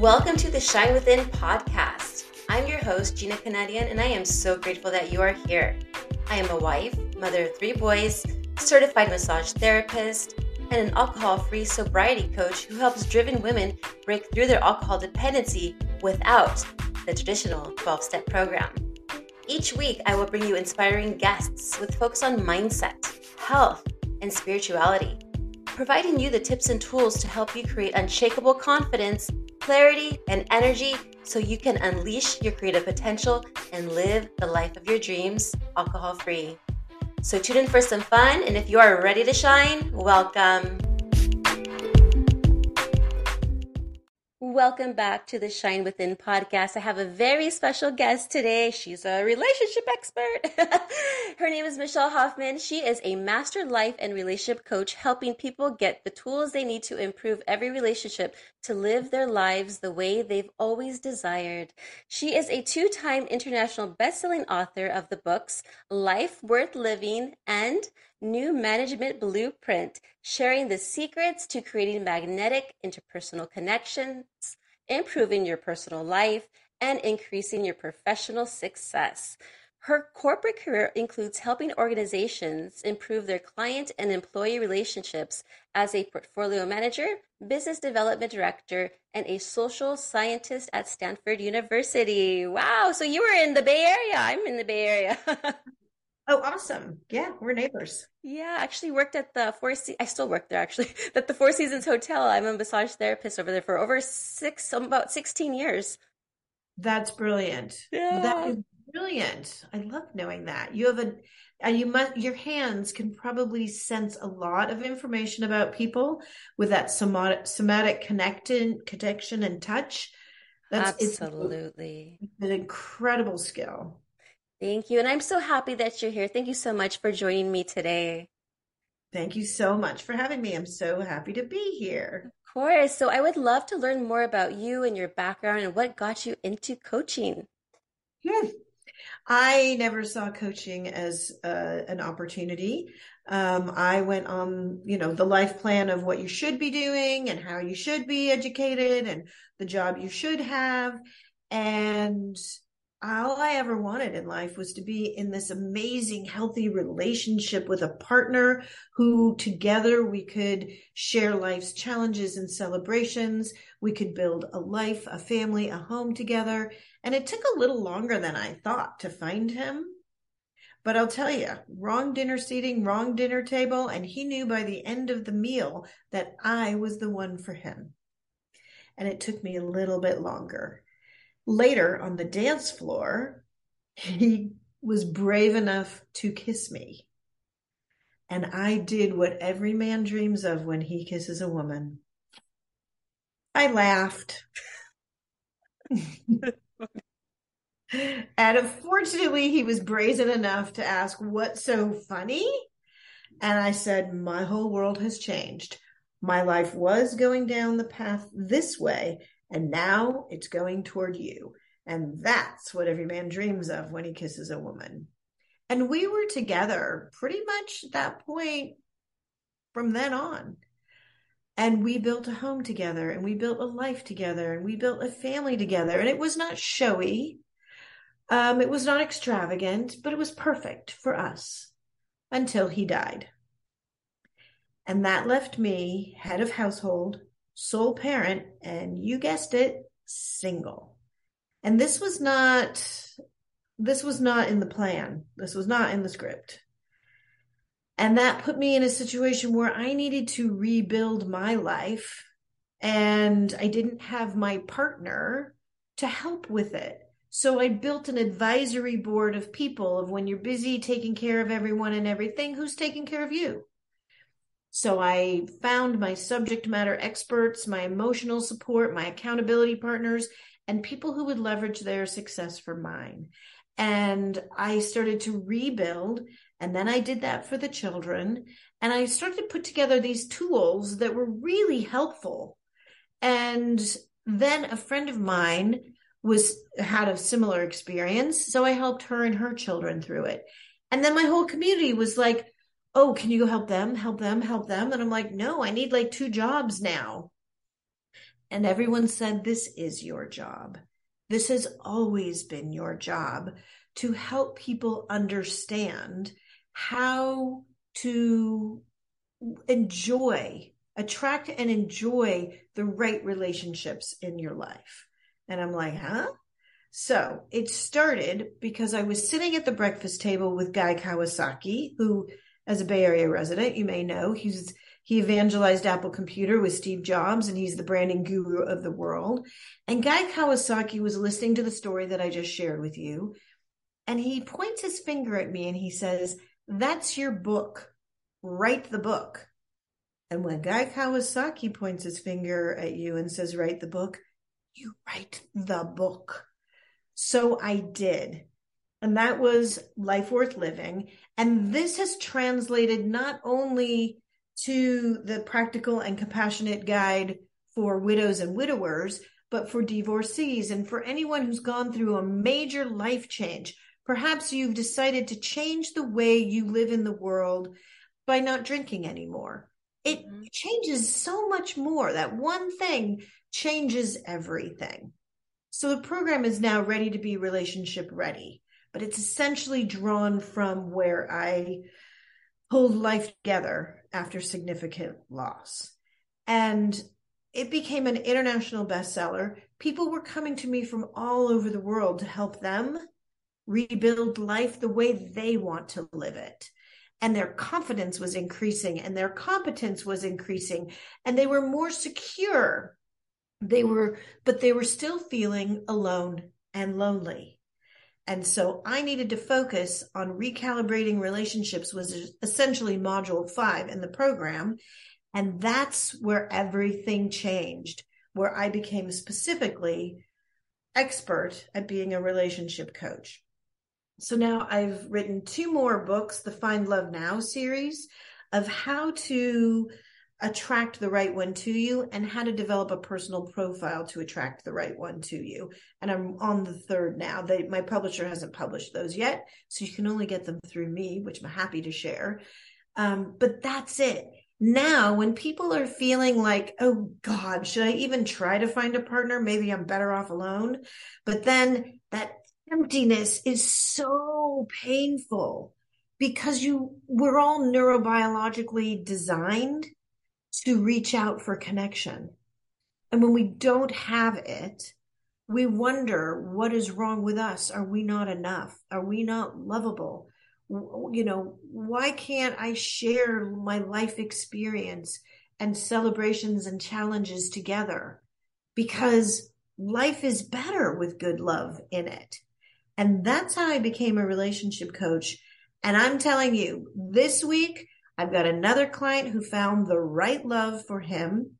Welcome to the Shine Within podcast. I'm your host, Gina Canadian, and I am so grateful that you are here. I am a wife, mother of three boys, certified massage therapist, and an alcohol free sobriety coach who helps driven women break through their alcohol dependency without the traditional 12 step program. Each week, I will bring you inspiring guests with focus on mindset, health, and spirituality, providing you the tips and tools to help you create unshakable confidence, clarity, and energy so you can unleash your creative potential and live the life of your dreams alcohol free. So tune in for some fun, and if you are ready to shine, welcome. Welcome back to the Shine Within podcast. I have a very special guest today. She's a relationship expert. Her name is Michelle Hoffmann. She is a master life and relationship coach, helping people get the tools they need to improve every relationship to live their lives the way they've always desired. She is a two time international best-selling author of the books Life Worth Living and New Management Blueprint, sharing the secrets to creating magnetic interpersonal connections, improving your personal life, and increasing your professional success. Her corporate career includes helping organizations improve their client and employee relationships as a portfolio manager, business development director, and a social scientist at Stanford University. Wow. So you were in the Bay Area. I'm in the Bay Area. Oh, awesome. Yeah, we're neighbors. Yeah, I actually worked at the Four I still work there actually. At the Four Seasons Hotel. I'm a massage therapist over there for over six, about 16 years. That's brilliant. Yeah. That is brilliant. I love knowing that. You have a and you must your hands can probably sense a lot of information about people with that somatic somatic connection connection and touch. That's absolutely it's an incredible skill. Thank you. And I'm so happy that you're here. Thank you so much for joining me today. Thank you so much for having me. I'm so happy to be here. Of course. So I would love to learn more about you and your background and what got you into coaching. Hmm. I never saw coaching as uh, an opportunity. Um, I went on, you know, the life plan of what you should be doing and how you should be educated and the job you should have. And all I ever wanted in life was to be in this amazing, healthy relationship with a partner who together we could share life's challenges and celebrations. We could build a life, a family, a home together. And it took a little longer than I thought to find him. But I'll tell you, wrong dinner seating, wrong dinner table. And he knew by the end of the meal that I was the one for him. And it took me a little bit longer. Later on the dance floor, he was brave enough to kiss me. And I did what every man dreams of when he kisses a woman. I laughed. and unfortunately, he was brazen enough to ask, What's so funny? And I said, My whole world has changed. My life was going down the path this way, and now it's going toward you. And that's what every man dreams of when he kisses a woman. And we were together pretty much at that point from then on. And we built a home together and we built a life together and we built a family together. And it was not showy. Um, it was not extravagant, but it was perfect for us until he died. And that left me head of household sole parent, and you guessed it, single. And this was not, this was not in the plan. This was not in the script. And that put me in a situation where I needed to rebuild my life and I didn't have my partner to help with it. So I built an advisory board of people of when you're busy taking care of everyone and everything, who's taking care of you? So I found my subject matter experts, my emotional support, my accountability partners, and people who would leverage their success for mine. And I started to rebuild. And then I did that for the children. And I started to put together these tools that were really helpful. And then a friend of mine was had a similar experience. So I helped her and her children through it. And then my whole community was like, oh, can you go help them, help them, help them? And I'm like, no, I need like two jobs now. And everyone said, This is your job. This has always been your job to help people understand how to enjoy, attract and enjoy the right relationships in your life. And I'm like, huh? So it started because I was sitting at the breakfast table with Guy Kawasaki, who, as a Bay Area resident, you may know, he's he evangelized Apple Computer with Steve Jobs, and he's the branding guru of the world. And Guy Kawasaki was listening to the story that I just shared with you, and he points his finger at me and he says, That's your book. Write the book. And when Guy Kawasaki points his finger at you and says, Write the book, you write the book. So I did. And that was Life Worth Living. And this has translated not only to the practical and compassionate guide for widows and widowers, but for divorcees and for anyone who's gone through a major life change. Perhaps you've decided to change the way you live in the world by not drinking anymore. It mm-hmm. changes so much more. That one thing changes everything. So the program is now ready to be relationship ready, but it's essentially drawn from where I hold life together after significant loss. And it became an international bestseller. People were coming to me from all over the world to help them rebuild life the way they want to live it. And their confidence was increasing and their competence was increasing and they were more secure. They were, but they were still feeling alone and lonely. And so I needed to focus on recalibrating relationships was essentially module five in the program. And that's where everything changed, where I became specifically expert at being a relationship coach. So now I've written two more books, the Find Love Now series of how to attract the right one to you and how to develop a personal profile to attract the right one to you. And I'm on the third now. They, my publisher hasn't published those yet, so you can only get them through me, which I'm happy to share. Um, but that's it. Now, when people are feeling like, oh God, should I even try to find a partner? Maybe I'm better off alone. But then that emptiness is so painful because you, we're all neurobiologically designed to reach out for connection. And when we don't have it, we wonder what is wrong with us. Are we not enough? Are we not lovable? You know, why can't I share my life experience and celebrations and challenges together? Because life is better with good love in it. And that's how I became a relationship coach. And I'm telling you, this week, I've got another client who found the right love for him.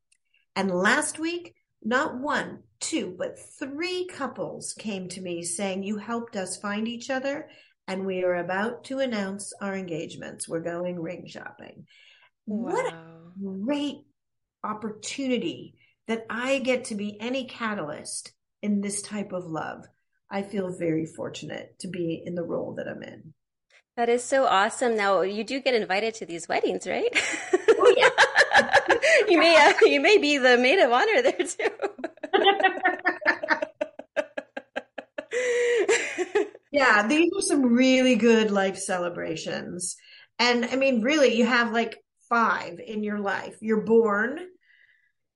And last week, not one, two, but three couples came to me saying, You helped us find each other, and we are about to announce our engagements. We're going ring shopping. Wow. What a great opportunity that I get to be any catalyst in this type of love. I feel very fortunate to be in the role that I'm in. That is so awesome. Now you do get invited to these weddings, right? Oh, yeah. you may uh, you may be the maid of honor there too. yeah, these are some really good life celebrations. And I mean, really, you have like five in your life. You're born.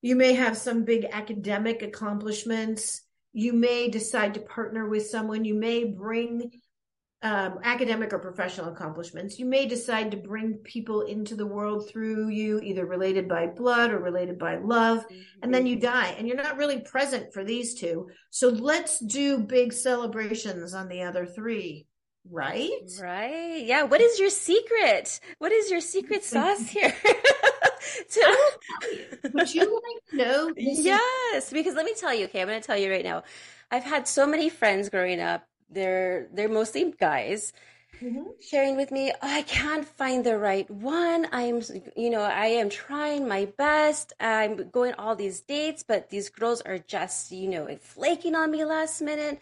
You may have some big academic accomplishments. You may decide to partner with someone. You may bring um, academic or professional accomplishments. You may decide to bring people into the world through you, either related by blood or related by love, and then you die, and you're not really present for these two. So let's do big celebrations on the other three. Right? Right. Yeah. What is your secret? What is your secret sauce here? to... Would you like to know? yes, because let me tell you, okay, I'm going to tell you right now. I've had so many friends growing up they're they're mostly guys. Mm-hmm. sharing with me oh, i can't find the right one. I'm you know i am trying my best. I'm going all these dates but these girls are just you know flaking on me last minute.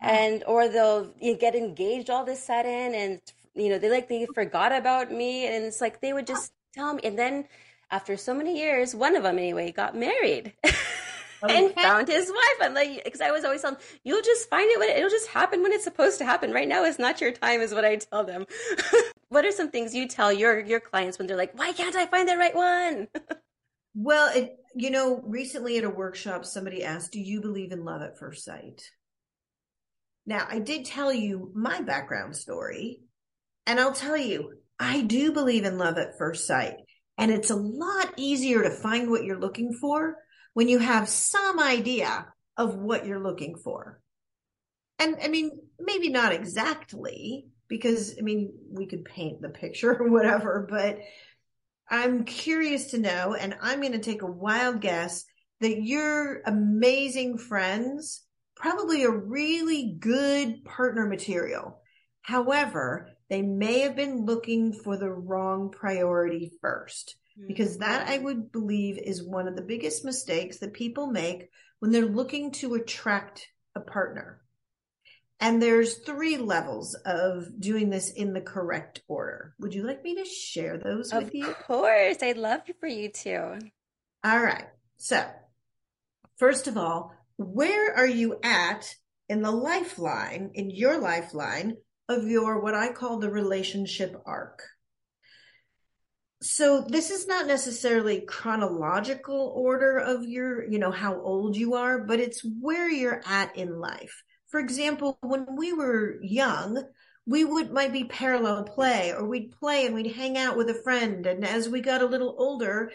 And or they'll you know, get engaged all of a sudden and you know they like they forgot about me. And it's like they would just tell me. And then after so many years one of them anyway got married okay. and found his wife. I'm like, because I was always telling you'll just find it when it, it'll just happen when it's supposed to happen. Right now is not your time, is what I tell them. what are some things you tell your your clients when they're like, why can't I find the right one? well, it, you know, recently at a workshop, somebody asked, do you believe in love at first sight? Now, I did tell you my background story, and I'll tell you, I do believe in love at first sight. And it's a lot easier to find what you're looking for when you have some idea of what you're looking for. And I mean, maybe not exactly, because I mean, we could paint the picture or whatever, but I'm curious to know, and I'm going to take a wild guess that your amazing friends probably a really good partner material. However, they may have been looking for the wrong priority first because that I mm-hmm. would believe is one of the biggest mistakes that people make when they're looking to attract a partner. And there's three levels of doing this in the correct order. Would you like me to share those of with you? Of course. I'd love for you to. All right. So, first of all, where are you at in the lifeline, in your lifeline of your what I call the relationship arc? So this is not necessarily chronological order of your you know how old you are but it's where you're at in life. For example when we were young we would might be parallel play or we'd play and we'd hang out with a friend. And as we got a little older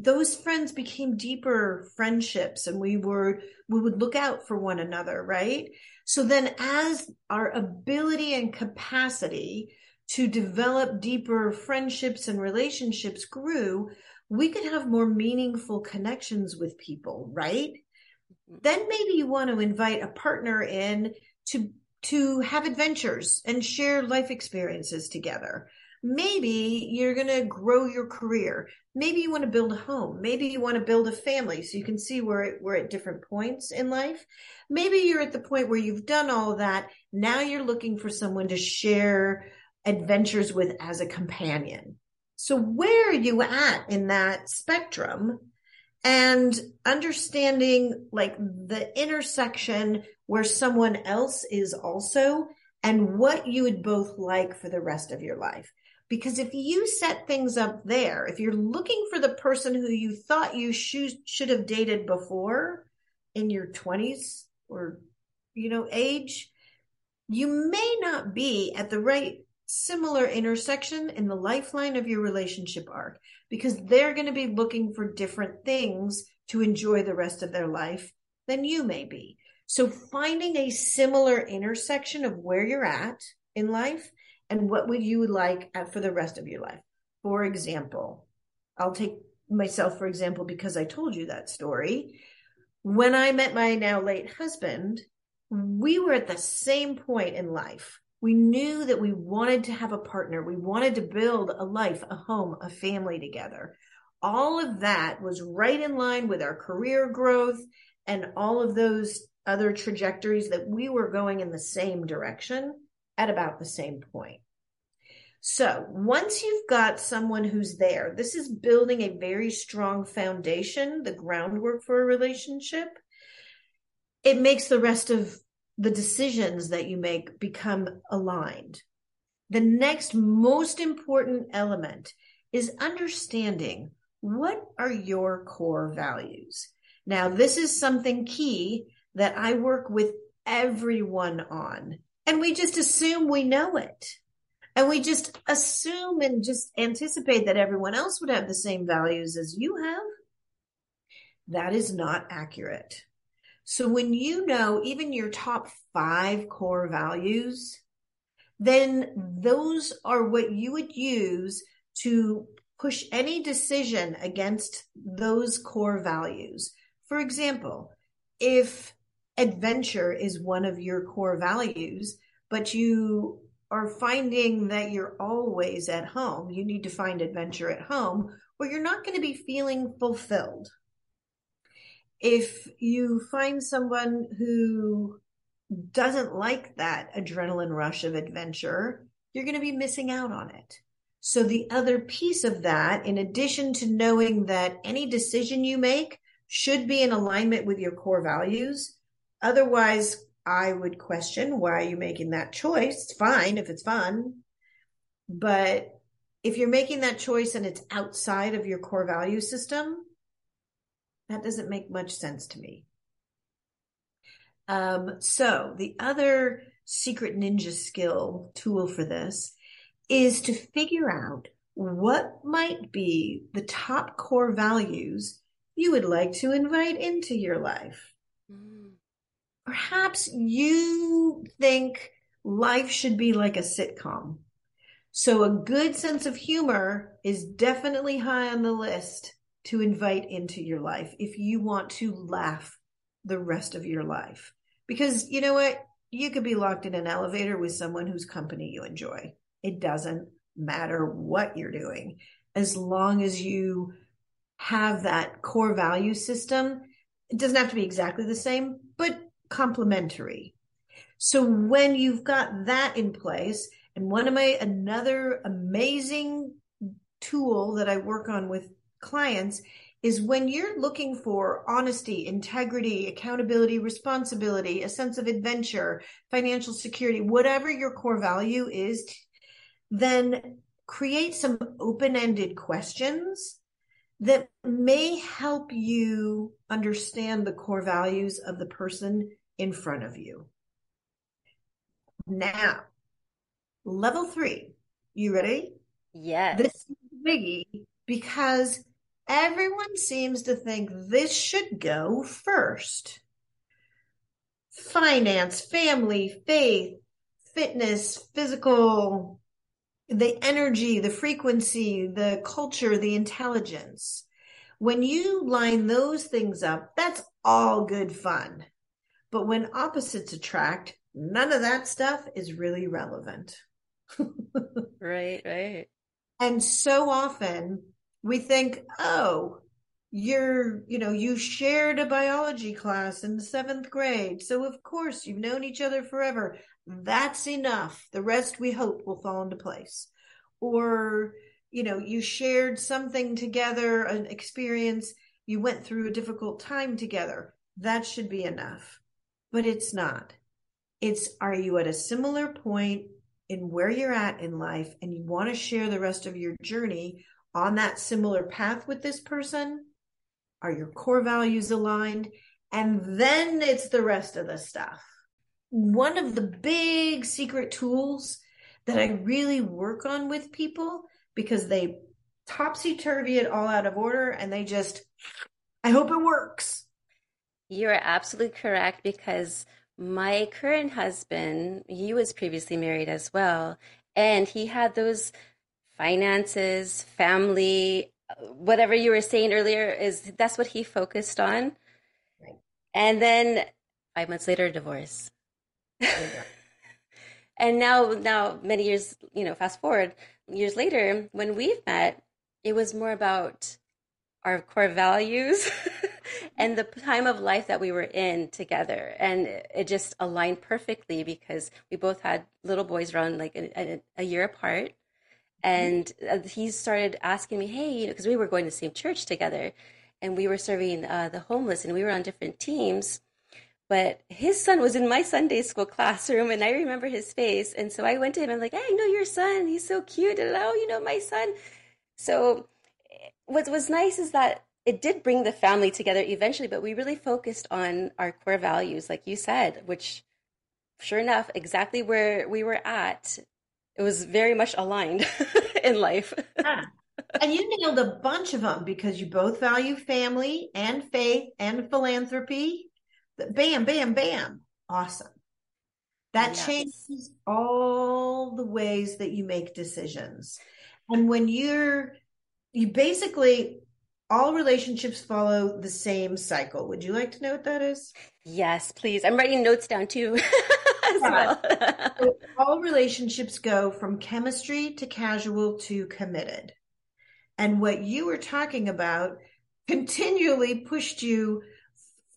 those friends became deeper friendships and we were we would look out for one another right? So then as our ability and capacity to develop deeper friendships and relationships grew, we could have more meaningful connections with people, right? Mm-hmm. Then maybe you want to invite a partner in to to have adventures and share life experiences together. Maybe you're going to grow your career. Maybe you want to build a home. Maybe you want to build a family so you can see where we're at different points in life. Maybe you're at the point where you've done all that. Now you're looking for someone to share adventures with as a companion. So where are you at in that spectrum? And understanding like the intersection where someone else is also and what you would both like for the rest of your life. Because if you set things up there, if you're looking for the person who you thought you should, should have dated before in your 20s or, you know, age, you may not be at the right similar intersection in the lifeline of your relationship arc because they're going to be looking for different things to enjoy the rest of their life than you may be. So finding a similar intersection of where you're at in life and what would you like for the rest of your life. For example, I'll take myself for example because I told you that story. When I met my now late husband, we were at the same point in life we knew that we wanted to have a partner. We wanted to build a life, a home, a family together. All of that was right in line with our career growth and all of those other trajectories that we were going in the same direction at about the same point. So once you've got someone who's there, this is building a very strong foundation, the groundwork for a relationship. It makes the rest of the decisions that you make become aligned. The next most important element is understanding what are your core values. Now, this is something key that I work with everyone on. And we just assume we know it. And we just assume and just anticipate that everyone else would have the same values as you have. That is not accurate. So when you know even your top five core values, then those are what you would use to push any decision against those core values. For example, if adventure is one of your core values, but you are finding that you're always at home, you need to find adventure at home, or you're not going to be feeling fulfilled if you find someone who doesn't like that adrenaline rush of adventure, you're going to be missing out on it. So the other piece of that, in addition to knowing that any decision you make should be in alignment with your core values. Otherwise, I would question why are you making that choice? It's fine if it's fun. But if you're making that choice and it's outside of your core value system, that doesn't make much sense to me. Um, so the other secret ninja skill tool for this is to figure out what might be the top core values you would like to invite into your life. Mm. Perhaps you think life should be like a sitcom. So a good sense of humor is definitely high on the list to invite into your life if you want to laugh the rest of your life. Because you know what? You could be locked in an elevator with someone whose company you enjoy. It doesn't matter what you're doing. As long as you have that core value system. It doesn't have to be exactly the same, but complementary. So when you've got that in place, and one of my another amazing tool that I work on with clients is when you're looking for honesty, integrity, accountability, responsibility, a sense of adventure, financial security, whatever your core value is, then create some open ended questions that may help you understand the core values of the person in front of you. Now, level three, you ready? Yes. This is biggie because everyone seems to think this should go first. Finance, family, faith, fitness, physical, the energy, the frequency, the culture, the intelligence. When you line those things up, that's all good fun. But when opposites attract, none of that stuff is really relevant. right, right. And so often we think, oh, you're, you know, you shared a biology class in the seventh grade. So of course you've known each other forever. That's enough. The rest we hope will fall into place. Or, you know, you shared something together, an experience, you went through a difficult time together. That should be enough. But it's not. It's are you at a similar point in where you're at in life and you want to share the rest of your journey on that similar path with this person? Are your core values aligned? And then it's the rest of the stuff. One of the big secret tools that I really work on with people because they topsy turvy it all out of order and they just, I hope it works. You're absolutely correct because my current husband, he was previously married as well, and he had those finances, family, whatever you were saying earlier is that's what he focused on. Right. And then five months later, divorce. and now, now many years, you know, fast forward years later, when we've met, it was more about our core values and the time of life that we were in together and it just aligned perfectly because we both had little boys around like a, a year apart and uh, he started asking me hey you know because we were going to the same church together and we were serving uh, the homeless and we were on different teams but his son was in my sunday school classroom and i remember his face and so i went to him and like hey, i know your son. He's so cute. And oh you know my son so what was nice is that it did bring the family together eventually but we really focused on our core values like you said which sure enough exactly where we were at it was very much aligned in life. Yeah. And you nailed a bunch of them because you both value family and faith and philanthropy. Bam, bam, bam. Awesome. That yes. changes all the ways that you make decisions. And when you're, you basically, all relationships follow the same cycle. Would you like to know what that is? Yes, please. I'm writing notes down too. well. so all relationships go from chemistry to casual to committed. And what you were talking about continually pushed you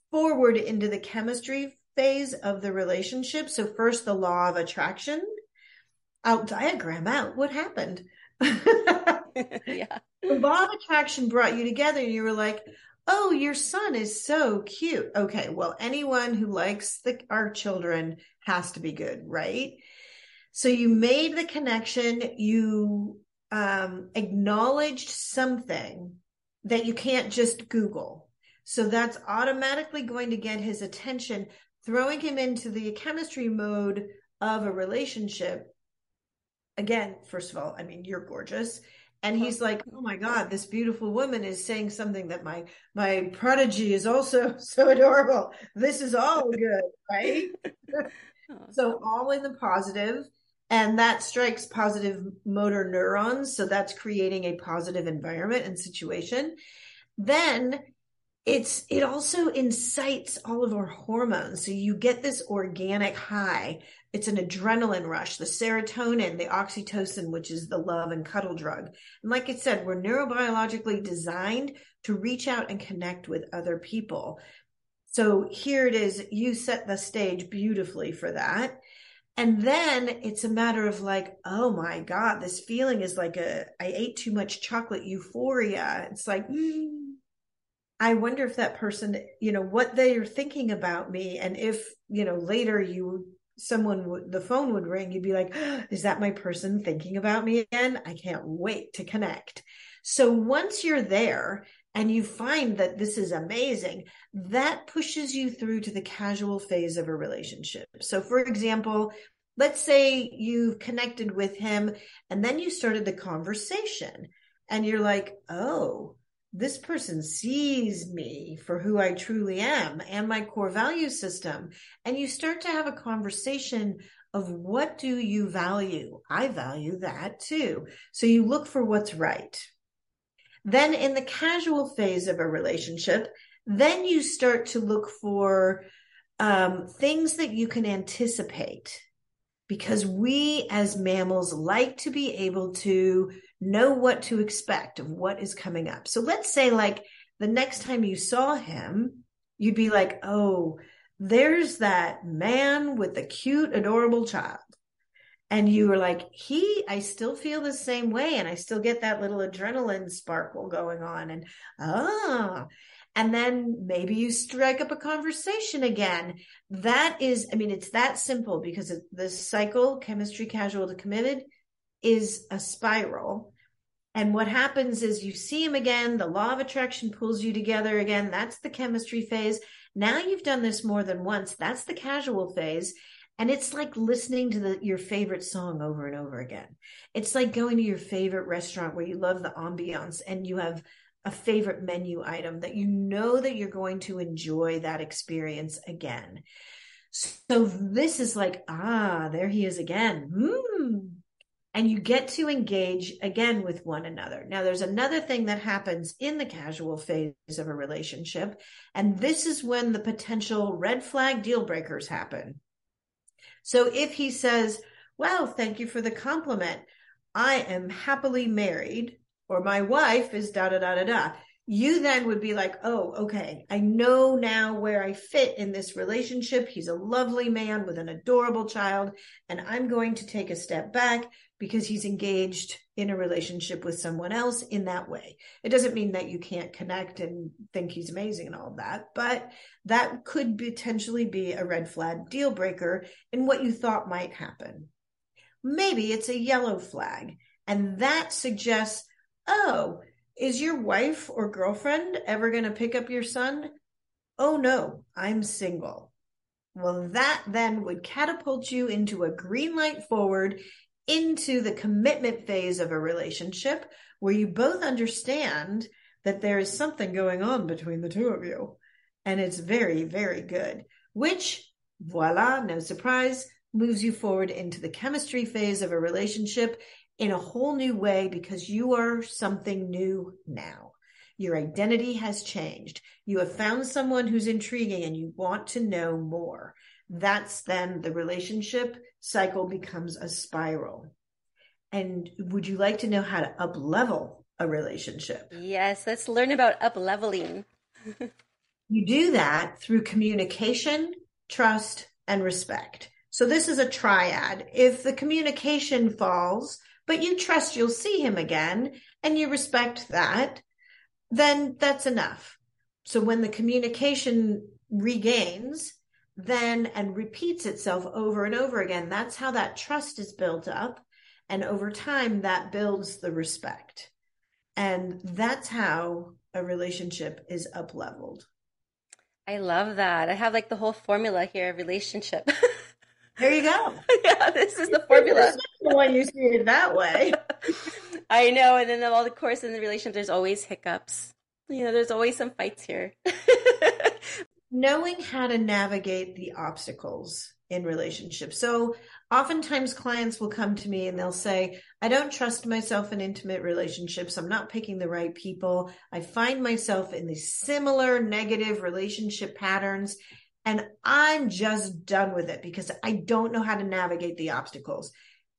forward into the chemistry phase of the relationship. So first the law of attraction. I'll diagram out what happened. yeah. The law of attraction brought you together and you were like, Oh, your son is so cute. Okay, well, anyone who likes the, our children has to be good, right? So you made the connection, you um, acknowledged something that you can't just Google. So that's automatically going to get his attention, throwing him into the chemistry mode of a relationship. Again, first of all, I mean, you're gorgeous. And he's uh-huh. like, "Oh my God, this beautiful woman is saying something that my my prodigy is also so adorable. This is all good, right?" so all in the positive, and that strikes positive motor neurons. So that's creating a positive environment and situation. Then it's it also incites all of our hormones so you get this organic high it's an adrenaline rush the serotonin the oxytocin which is the love and cuddle drug. And like i said we're neurobiologically designed to reach out and connect with other people. So here it is. You set the stage beautifully for that. And then it's a matter of like oh my god this feeling is like a i ate too much chocolate euphoria. It's like mm, I wonder if that person, you know, what they are thinking about me. And if, you know, later you, someone would, the phone would ring, you'd be like, is that my person thinking about me again? I can't wait to connect. So once you're there and you find that this is amazing, that pushes you through to the casual phase of a relationship. So for example, let's say you've connected with him and then you started the conversation and you're like, oh, this person sees me for who I truly am and my core value system. And you start to have a conversation of what do you value? I value that too. So you look for what's right. Then in the casual phase of a relationship, then you start to look for um, things that you can anticipate because we as mammals like to be able to know what to expect of what is coming up. So let's say, like, the next time you saw him, you'd be like, oh, there's that man with the cute, adorable child. And you were like, he, I still feel the same way. And I still get that little adrenaline sparkle going on. And ah, and then maybe you strike up a conversation again. That is, I mean, it's that simple because the cycle, chemistry casual to committed, is a spiral. And what happens is you see him again, the law of attraction pulls you together again. That's the chemistry phase. Now you've done this more than once. That's the casual phase. And it's like listening to the, your favorite song over and over again. It's like going to your favorite restaurant where you love the ambiance and you have a favorite menu item that you know that you're going to enjoy that experience again. So this is like, ah, there he is again. Mm, and you get to engage again with one another. Now, there's another thing that happens in the casual phase of a relationship, and this is when the potential red flag deal breakers happen. So if he says, Well, thank you for the compliment, I am happily married, or my wife is da da da da da you then would be like, oh, okay, I know now where I fit in this relationship. He's a lovely man with an adorable child, and I'm going to take a step back because he's engaged in a relationship with someone else in that way. It doesn't mean that you can't connect and think he's amazing and all that, but that could potentially be a red flag deal breaker in what you thought might happen. Maybe it's a yellow flag, and that suggests, oh, is your wife or girlfriend ever going to pick up your son? Oh no, I'm single. Well, that then would catapult you into a green light forward into the commitment phase of a relationship where you both understand that there is something going on between the two of you. And it's very, very good, which, voila, no surprise, moves you forward into the chemistry phase of a relationship in a whole new way because you are something new now. Your identity has changed. You have found someone who's intriguing and you want to know more. That's then the relationship cycle becomes a spiral. And would you like to know how to up level a relationship? Yes, let's learn about up leveling. you do that through communication, trust, and respect. So this is a triad. If the communication falls, but you trust you'll see him again and you respect that, then that's enough. So when the communication regains, then and repeats itself over and over again, that's how that trust is built up. And over time, that builds the respect. And that's how a relationship is up leveled. I love that. I have like the whole formula here of relationship. There you go. yeah, this is the formula. when you see it that way. I know. And then all the course in the relationship, there's always hiccups. You know, there's always some fights here. Knowing how to navigate the obstacles in relationships. So oftentimes clients will come to me and they'll say, I don't trust myself in intimate relationships. I'm not picking the right people. I find myself in these similar negative relationship patterns and I'm just done with it because I don't know how to navigate the obstacles.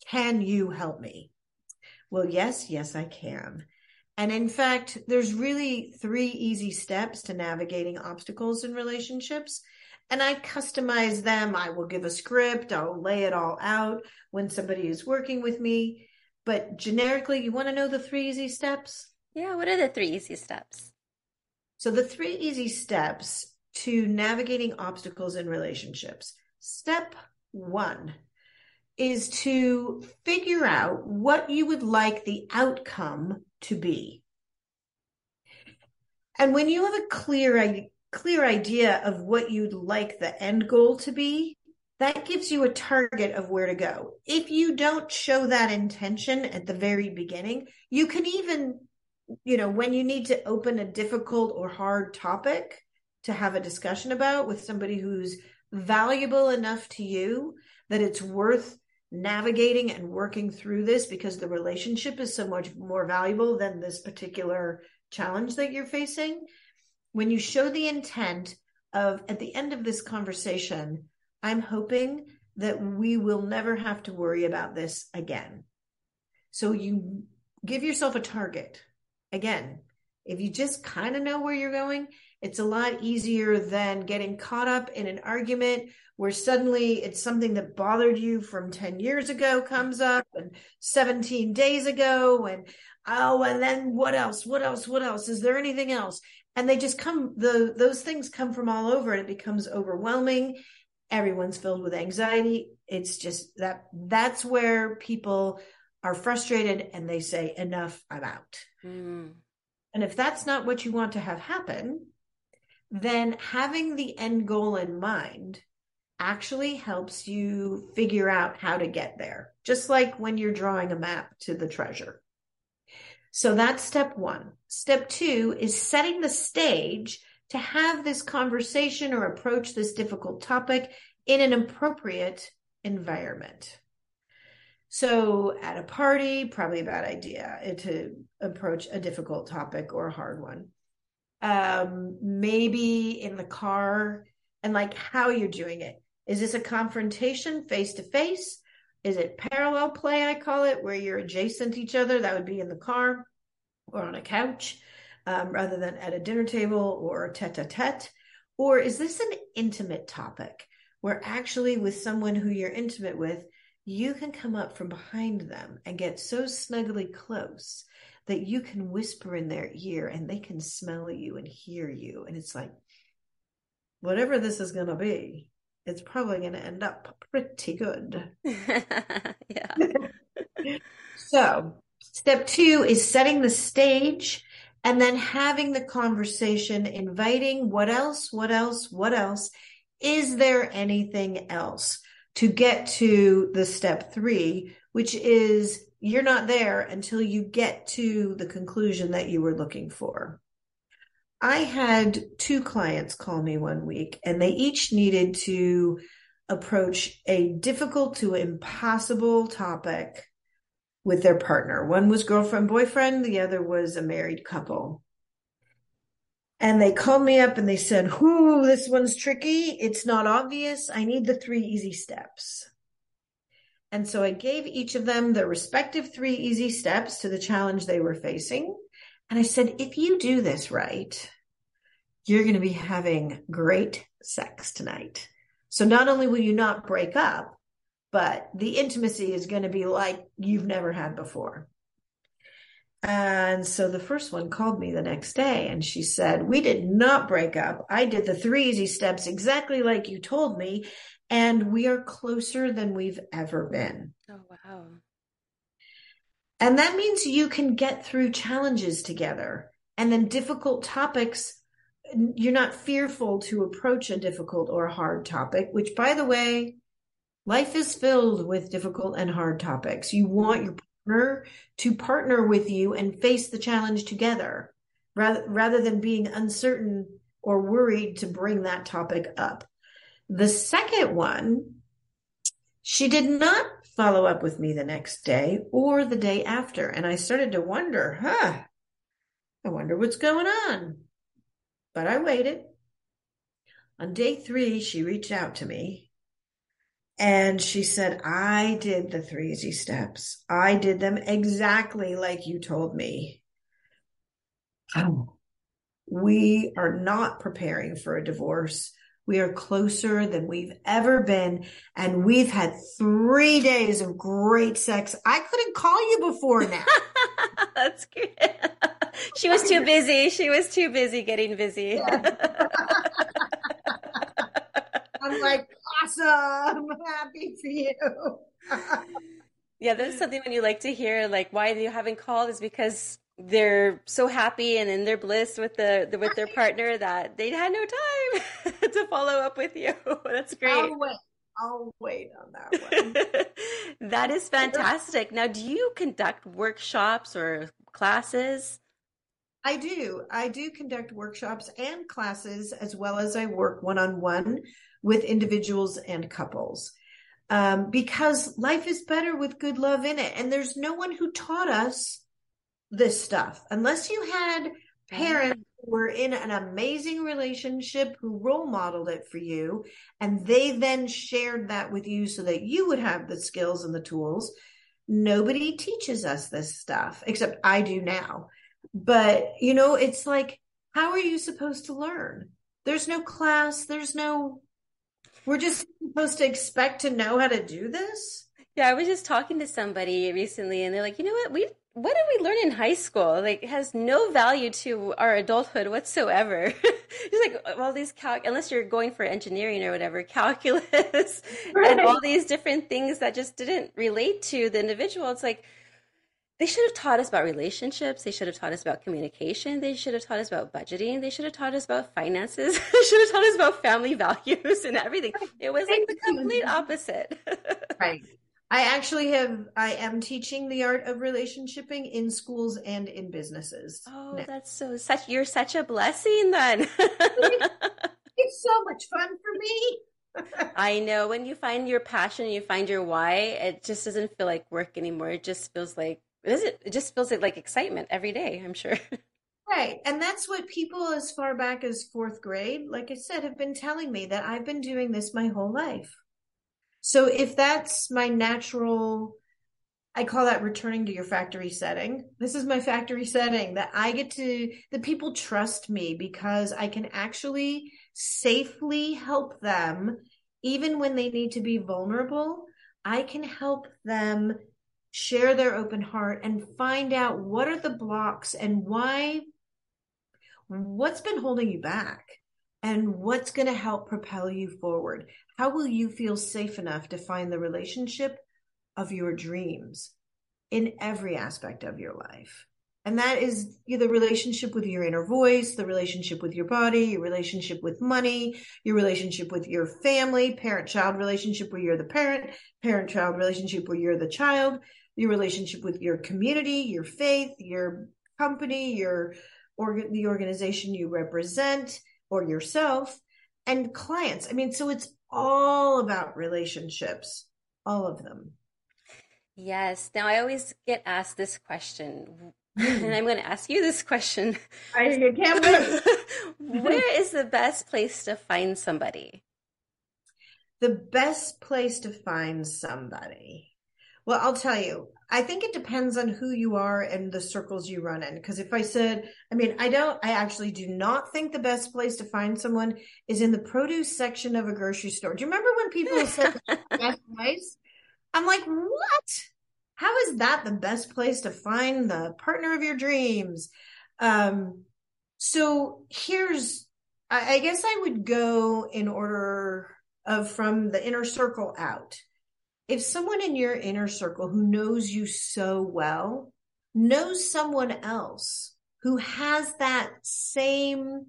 Can you help me? Well, yes, yes, I can. And in fact, there's really three easy steps to navigating obstacles in relationships. And I customize them. I will give a script. I'll lay it all out when somebody is working with me. But generically, you want to know the three easy steps? Yeah. What are the three easy steps? So the three easy steps to navigating obstacles in relationships. Step one is to figure out what you would like the outcome to be. And when you have a clear, clear idea of what you'd like the end goal to be, that gives you a target of where to go. If you don't show that intention at the very beginning, you can even, you know, when you need to open a difficult or hard topic, to have a discussion about with somebody who's valuable enough to you that it's worth navigating and working through this because the relationship is so much more valuable than this particular challenge that you're facing. When you show the intent of at the end of this conversation, I'm hoping that we will never have to worry about this again. So you give yourself a target. Again, if you just kind of know where you're going, it's a lot easier than getting caught up in an argument where suddenly it's something that bothered you from 10 years ago comes up and 17 days ago and oh and then what else? What else? What else? Is there anything else? And they just come the those things come from all over and it becomes overwhelming. Everyone's filled with anxiety. It's just that that's where people are frustrated and they say enough i'm out. Mm. and if that's not what you want to have happen then having the end goal in mind actually helps you figure out how to get there, just like when you're drawing a map to the treasure. So that's step one. Step two is setting the stage to have this conversation or approach this difficult topic in an appropriate environment. So at a party, probably a bad idea to approach a difficult topic or a hard one um, maybe in the car and like how you're doing it. Is this a confrontation face to face? Is it parallel play? I call it where you're adjacent each other. That would be in the car or on a couch um, rather than at a dinner table or tete a tete. Or is this an intimate topic where actually with someone who you're intimate with, you can come up from behind them and get so snugly close that you can whisper in their ear and they can smell you and hear you. And it's like, whatever this is going to be, it's probably going to end up pretty good. yeah. so, step two is setting the stage and then having the conversation, inviting what else, what else, what else. Is there anything else to get to the step three, which is you're not there until you get to the conclusion that you were looking for. I had two clients call me one week and they each needed to approach a difficult to impossible topic with their partner. One was girlfriend, boyfriend, the other was a married couple. And they called me up and they said, Whoo, this one's tricky. It's not obvious. I need the three easy steps. And so I gave each of them their respective three easy steps to the challenge they were facing. And I said, if you do this right, you're going to be having great sex tonight. So not only will you not break up, but the intimacy is going to be like you've never had before. And so the first one called me the next day and she said, We did not break up. I did the three easy steps exactly like you told me. And we are closer than we've ever been. Oh, wow. And that means you can get through challenges together and then difficult topics. You're not fearful to approach a difficult or hard topic, which, by the way, life is filled with difficult and hard topics. You want your partner to partner with you and face the challenge together rather, rather than being uncertain or worried to bring that topic up. The second one, she did not follow up with me the next day or the day after. And I started to wonder, huh, I wonder what's going on. But I waited. On day three, she reached out to me and she said, I did the three easy steps. I did them exactly like you told me. Oh, we are not preparing for a divorce. We are closer than we've ever been. And we've had three days of great sex. I couldn't call you before now. That's good. she was too busy. She was too busy getting busy. Yeah. I'm like, awesome. Happy for you. yeah, that's something when you like to hear, like, why you haven't called is because they're so happy and in their bliss with the, the with their partner that they had no time to follow up with you. That's great. I'll wait. I'll wait on that one. that is fantastic. Now, do you conduct workshops or classes? I do. I do conduct workshops and classes as well as I work one on one with individuals and couples. Um, because life is better with good love in it. And there's no one who taught us this stuff unless you had parents who were in an amazing relationship who role modeled it for you and they then shared that with you so that you would have the skills and the tools nobody teaches us this stuff except i do now but you know it's like how are you supposed to learn there's no class there's no we're just supposed to expect to know how to do this yeah i was just talking to somebody recently and they're like you know what we what did we learn in high school? Like, it has no value to our adulthood whatsoever. It's like all these calc, unless you're going for engineering or whatever, calculus right. and all these different things that just didn't relate to the individual. It's like they should have taught us about relationships. They should have taught us about communication. They should have taught us about budgeting. They should have taught us about finances. they should have taught us about family values and everything. It was like the complete opposite. right. I actually have, I am teaching the art of relationshipping in schools and in businesses. Oh, now. that's so such, you're such a blessing then. it's so much fun for me. I know when you find your passion, you find your why, it just doesn't feel like work anymore. It just feels like, it, it just feels like excitement every day, I'm sure. Right. And that's what people as far back as fourth grade, like I said, have been telling me that I've been doing this my whole life. So if that's my natural, I call that returning to your factory setting. This is my factory setting that I get to, the people trust me because I can actually safely help them even when they need to be vulnerable. I can help them share their open heart and find out what are the blocks and why, what's been holding you back and what's going to help propel you forward. How will you feel safe enough to find the relationship of your dreams in every aspect of your life? And that is the relationship with your inner voice, the relationship with your body, your relationship with money, your relationship with your family, parent child relationship where you're the parent, parent child relationship where you're the child, your relationship with your community, your faith, your company, your org- the organization you represent or yourself and clients. I mean, so it's all about relationships, all of them. Yes. Now, I always get asked this question, hmm. and I'm going to ask you this question. I can't wait. Where is the best place to find somebody? The best place to find somebody. Well, I'll tell you, I think it depends on who you are and the circles you run in. Because if I said, I mean, I don't, I actually do not think the best place to find someone is in the produce section of a grocery store. Do you remember when people said best place? I'm like, what? how is that the best place to find the partner of your dreams? Um, so here's, I, I guess I would go in order of from the inner circle out. If someone in your inner circle who knows you so well knows someone else who has that same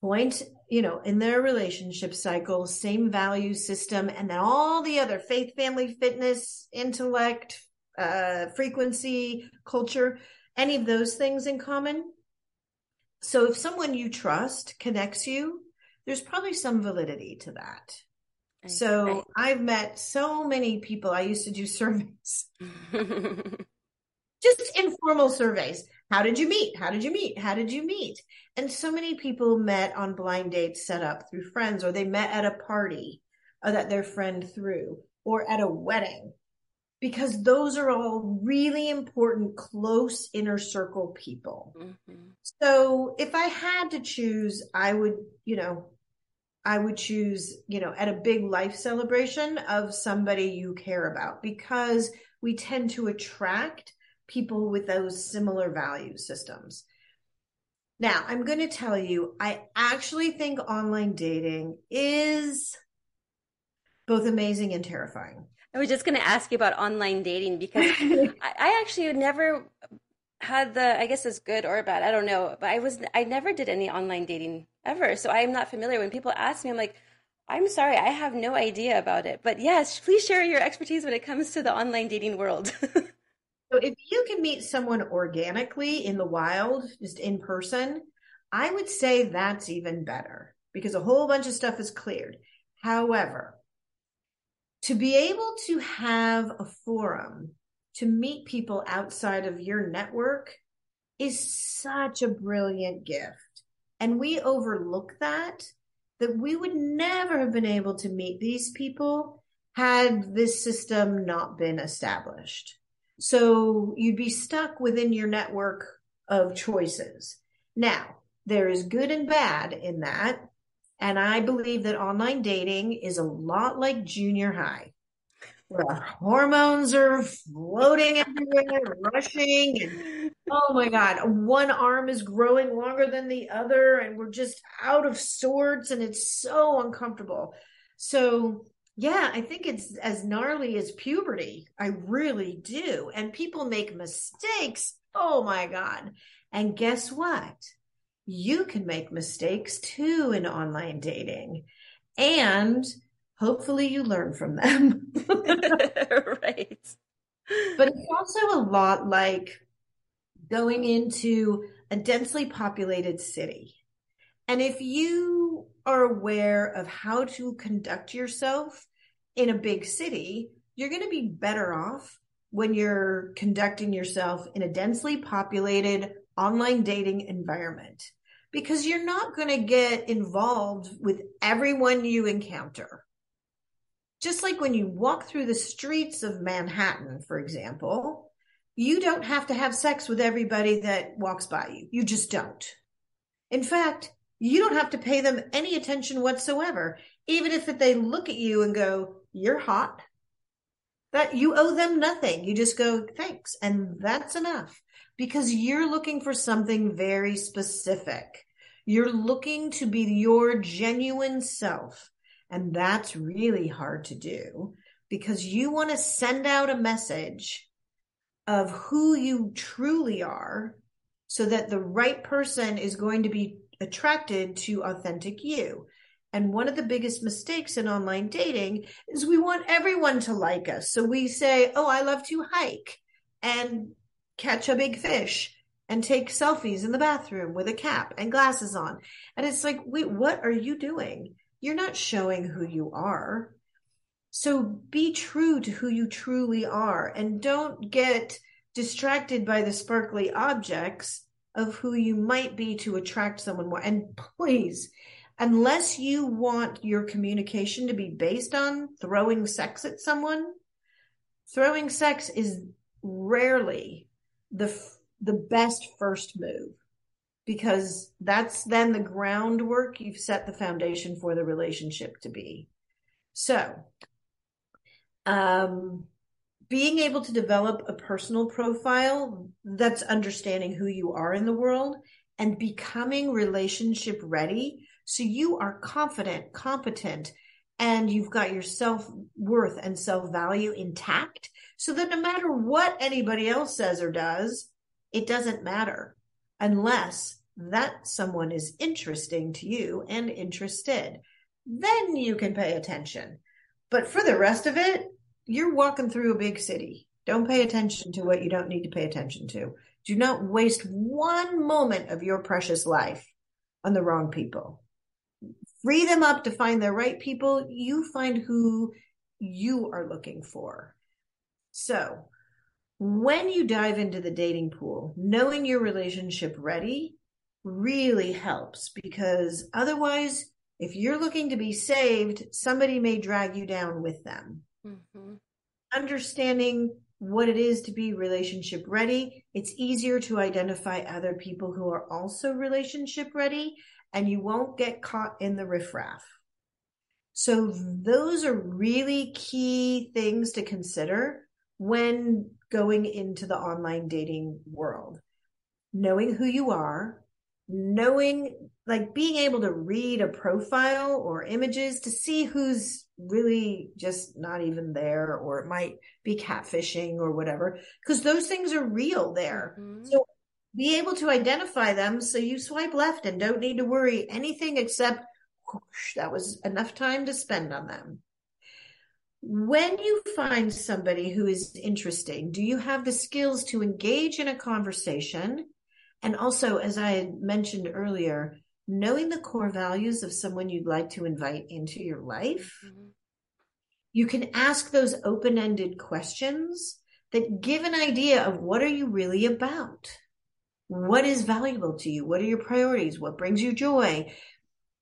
point, you know, in their relationship cycle, same value system, and then all the other faith, family, fitness, intellect, uh, frequency, culture, any of those things in common. So if someone you trust connects you, there's probably some validity to that. So I've met so many people. I used to do surveys, just informal surveys. How did you meet? How did you meet? How did you meet? And so many people met on blind dates set up through friends, or they met at a party uh, that their friend threw, or at a wedding, because those are all really important, close inner circle people. Mm-hmm. So if I had to choose, I would, you know, I would choose, you know, at a big life celebration of somebody you care about because we tend to attract people with those similar value systems. Now, I'm going to tell you, I actually think online dating is both amazing and terrifying. I was just going to ask you about online dating because I, I, actually would never had the, I guess it's good or bad, I don't know, but I was, I never did any online dating ever. So I'm not familiar. When people ask me, I'm like, I'm sorry, I have no idea about it. But yes, please share your expertise when it comes to the online dating world. So if you can meet someone organically in the wild, just in person, I would say that's even better because a whole bunch of stuff is cleared. However, to be able to have a forum to meet people outside of your network is such a brilliant gift. And we overlook that, that we would never have been able to meet these people had this system not been established. So you'd be stuck within your network of choices. Now, there is good and bad in that. And I believe that online dating is a lot like junior high, where hormones are floating everywhere, rushing, and oh my God, one arm is growing longer than the other, and we're just out of sorts, and it's so uncomfortable. So yeah, I think it's as gnarly as puberty. I really do. And people make mistakes. Oh my God. And guess what? You can make mistakes too in online dating. And hopefully you learn from them. right. But it's also a lot like going into a densely populated city. And if you are aware of how to conduct yourself in a big city, you're going to be better off when you're conducting yourself in a densely populated online dating environment because you're not going to get involved with everyone you encounter. Just like when you walk through the streets of Manhattan, for example, you don't have to have sex with everybody that walks by you. You just don't. In fact, you don't have to pay them any attention whatsoever, even if they look at you and go, you're hot. That you owe them nothing. You just go, thanks. And that's enough because you're looking for something very specific. You're looking to be your genuine self. And that's really hard to do because you want to send out a message of who you truly are so that the right person is going to be attracted to authentic you. And one of the biggest mistakes in online dating is we want everyone to like us. So we say, Oh, I love to hike and catch a big fish and take selfies in the bathroom with a cap and glasses on. And it's like, wait, what are you doing? You're not showing who you are. So be true to who you truly are and don't get distracted by the sparkly objects of who you might be to attract someone more. And please, unless you want your communication to be based on throwing sex at someone, throwing sex is rarely the the best first move because that's then the groundwork you've set the foundation for the relationship to be. So, um being able to develop a personal profile that's understanding who you are in the world and becoming relationship ready. So you are confident, competent, and you've got your self worth and self value intact so that no matter what anybody else says or does, it doesn't matter unless that someone is interesting to you and interested. Then you can pay attention. But for the rest of it, you're walking through a big city. Don't pay attention to what you don't need to pay attention to. Do not waste one moment of your precious life on the wrong people. Free them up to find the right people. You find who you are looking for. So, when you dive into the dating pool, knowing your relationship ready really helps because otherwise, if you're looking to be saved, somebody may drag you down with them. Mm-hmm. Understanding what it is to be relationship ready, it's easier to identify other people who are also relationship ready, and you won't get caught in the riffraff. So, those are really key things to consider when going into the online dating world. Knowing who you are, knowing, like being able to read a profile or images to see who's really just not even there or it might be catfishing or whatever, because those things are real there. Mm-hmm. So be able to identify them so you swipe left and don't need to worry anything except whoosh, that was enough time to spend on them. When you find somebody who is interesting, do you have the skills to engage in a conversation? And also, as I had mentioned earlier, knowing the core values of someone you'd like to invite into your life. Mm-hmm. You can ask those open ended questions that give an idea of what are you really about? What is valuable to you? What are your priorities? What brings you joy?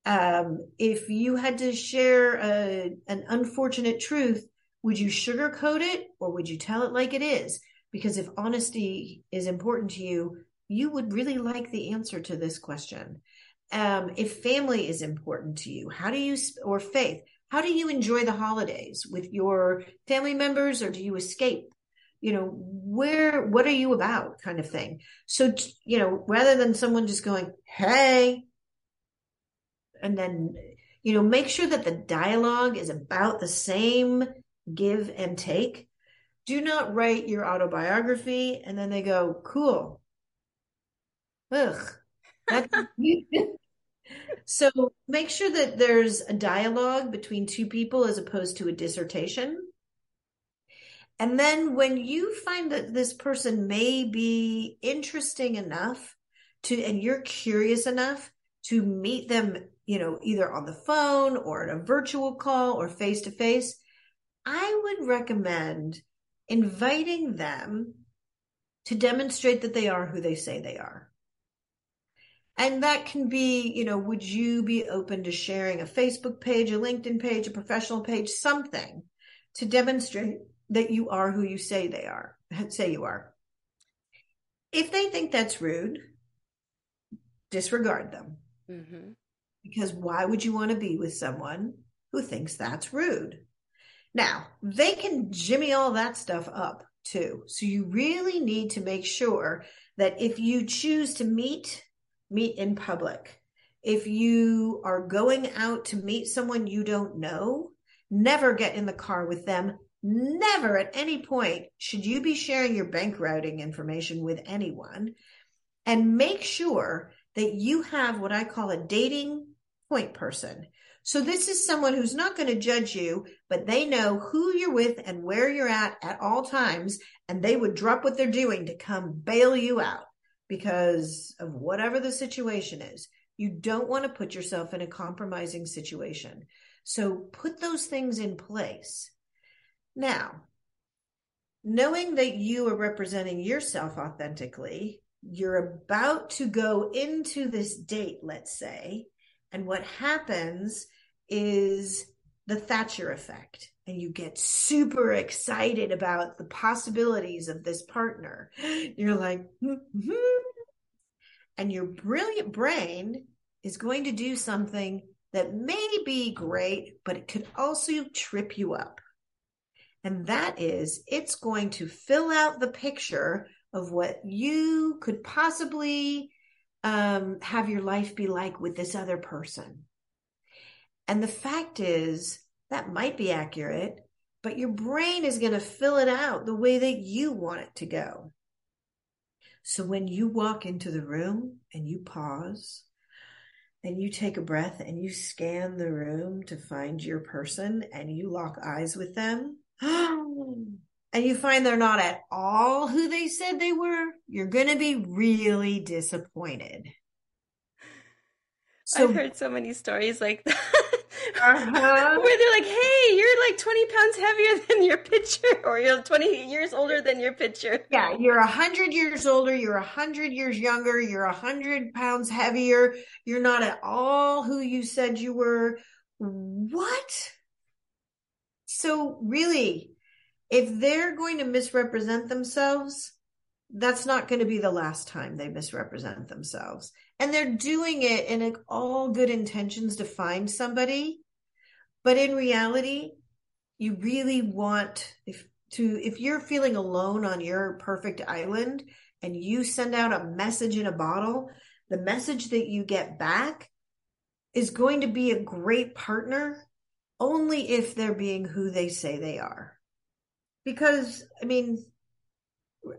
Um, if you had to share a, an unfortunate truth, would you sugarcoat it or would you tell it like it is? Because if honesty is important to you, you would really like the answer to this question. Um, if family is important to you, how do you, or faith, how do you enjoy the holidays with your family members or do you escape? You know, where, what are you about kind of thing? So, you know, rather than someone just going, Hey, and then you know make sure that the dialogue is about the same give and take. Do not write your autobiography and then they go cool. Ugh. So make sure that there's a dialogue between two people as opposed to a dissertation. And then when you find that this person may be interesting enough to and you're curious enough to meet them you know, either on the phone or in a virtual call or face to face, I would recommend inviting them to demonstrate that they are who they say they are. And that can be, you know, would you be open to sharing a Facebook page, a LinkedIn page, a professional page, something to demonstrate that you are who you say they are, say you are. If they think that's rude, disregard them. Mm-hmm. Because why would you want to be with someone who thinks that's rude? Now, they can jimmy all that stuff up too. So you really need to make sure that if you choose to meet, meet in public. If you are going out to meet someone you don't know, never get in the car with them. Never at any point should you be sharing your bank routing information with anyone. And make sure that you have what I call a dating point person. So this is someone who's not going to judge you, but they know who you're with and where you're at at all times. And they would drop what they're doing to come bail you out because of whatever the situation is. You don't want to put yourself in a compromising situation. So put those things in place. Now, knowing that you are representing yourself authentically, you're about to go into this date, let's say, and what happens is the Thatcher effect. And you get super excited about the possibilities of this partner. You're like, mm-hmm. and your brilliant brain is going to do something that may be great, but it could also trip you up. And that is, it's going to fill out the picture of what you could possibly um, have your life be like with this other person. And the fact is, that might be accurate, but your brain is going to fill it out the way that you want it to go. So when you walk into the room and you pause and you take a breath and you scan the room to find your person and you lock eyes with them, and you find they're not at all who they said they were, you're going to be really disappointed. So, I've heard so many stories like that. Uh-huh. Where they're like, hey, you're like 20 pounds heavier than your picture, or you're 20 years older than your picture. Yeah, you're 100 years older, you're 100 years younger, you're 100 pounds heavier, you're not at all who you said you were. What? So, really, if they're going to misrepresent themselves, that's not going to be the last time they misrepresent themselves. And they're doing it in all good intentions to find somebody. But in reality, you really want if to if you're feeling alone on your perfect island and you send out a message in a bottle, the message that you get back is going to be a great partner only if they're being who they say they are. Because I mean,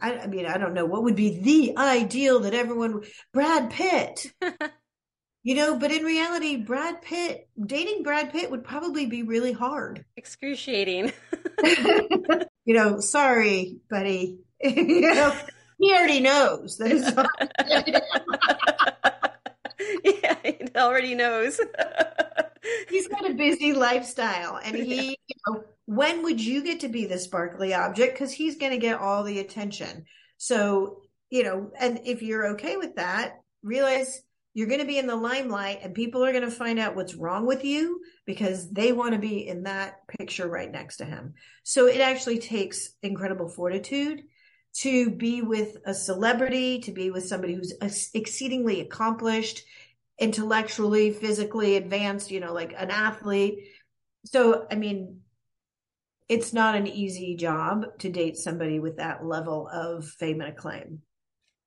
I, I, mean, I don't know what would be the ideal that everyone, Brad Pitt, you know, but in reality, Brad Pitt, dating Brad Pitt would probably be really hard. Excruciating. you know, sorry, buddy. you know, he already knows that yeah, he already knows. He's got a busy lifestyle and he, you know, when would you get to be the sparkly object? Because he's going to get all the attention. So, you know, and if you're okay with that, realize you're going to be in the limelight and people are going to find out what's wrong with you because they want to be in that picture right next to him. So it actually takes incredible fortitude to be with a celebrity, to be with somebody who's exceedingly accomplished, intellectually, physically advanced, you know, like an athlete. So, I mean, it's not an easy job to date somebody with that level of fame and acclaim.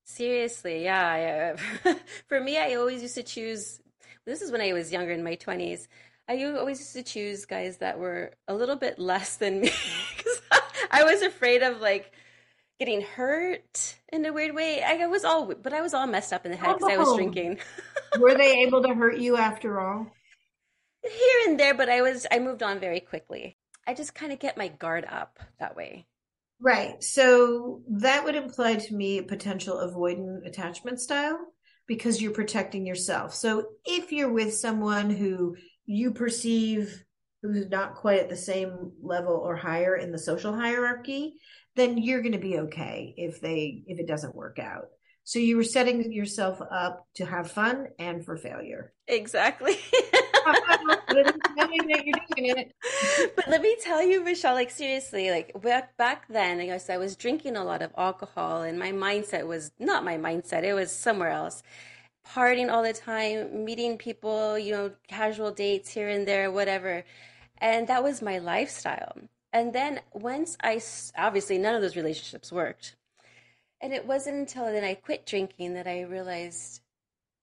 Seriously, yeah. Uh, for me, I always used to choose. This is when I was younger in my twenties. I always used to choose guys that were a little bit less than me because I was afraid of like getting hurt in a weird way. I was all, but I was all messed up in the head because oh, I was oh. drinking. were they able to hurt you after all? Here and there, but I was I moved on very quickly. I just kind of get my guard up that way. Right. So that would imply to me a potential avoidant attachment style because you're protecting yourself. So if you're with someone who you perceive who's not quite at the same level or higher in the social hierarchy, then you're going to be okay if they if it doesn't work out. So you were setting yourself up to have fun and for failure. Exactly. but let me tell you, Michelle, like seriously, like back back then, I guess I was drinking a lot of alcohol, and my mindset was not my mindset; it was somewhere else. Partying all the time, meeting people, you know, casual dates here and there, whatever, and that was my lifestyle. And then once I obviously none of those relationships worked, and it wasn't until then I quit drinking that I realized,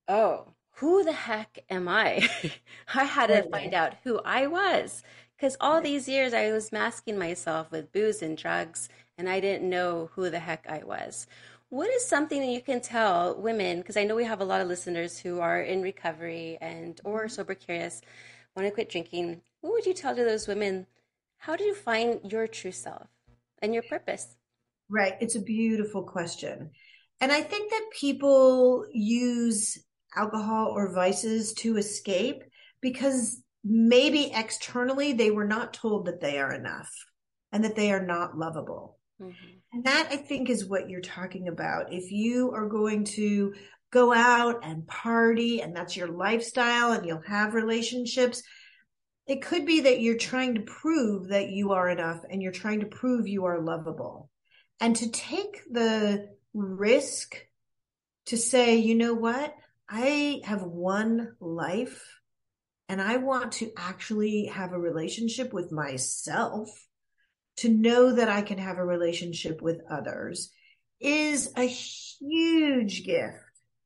oh, who the heck am I? I had to find out who I was. Because all these years I was masking myself with booze and drugs, and I didn't know who the heck I was. What is something that you can tell women? Because I know we have a lot of listeners who are in recovery and or mm-hmm. sober curious, want to quit drinking. What would you tell to those women? How do you find your true self and your purpose? Right. It's a beautiful question. And I think that people use alcohol or vices to escape because maybe externally they were not told that they are enough and that they are not lovable. Mm-hmm. And that I think is what you're talking about. If you are going to go out and party and that's your lifestyle and you'll have relationships, it could be that you're trying to prove that you are enough and you're trying to prove you are lovable. And to take the risk to say, you know what? I have one life and I want to actually have a relationship with myself. to know that I can have a relationship with others is a huge gift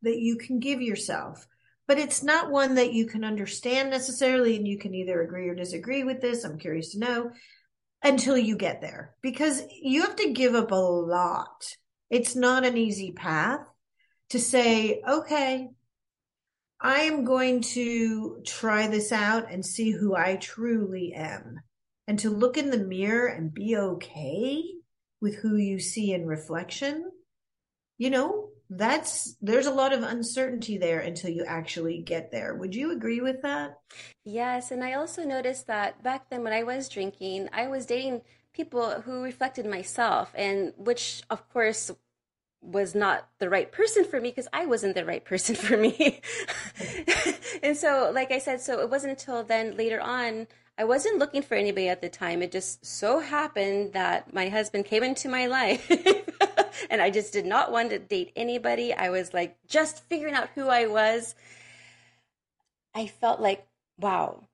that you can give yourself. But it's not one that you can understand necessarily, and you can either agree or disagree with this. I'm curious to know until you get there because you have to give up a lot. It's not an easy path to say, okay, I am going to try this out and see who I truly am. And to look in the mirror and be okay with who you see in reflection, you know, that's there's a lot of uncertainty there until you actually get there. Would you agree with that? Yes, and I also noticed that back then when I was drinking, I was dating people who reflected myself and which of course was not the right person for me because I wasn't the right person for me. and so, like I said, so it wasn't until then later on, I wasn't looking for anybody at the time. It just so happened that my husband came into my life and I just did not want to date anybody. I was like just figuring out who I was. I felt like, wow,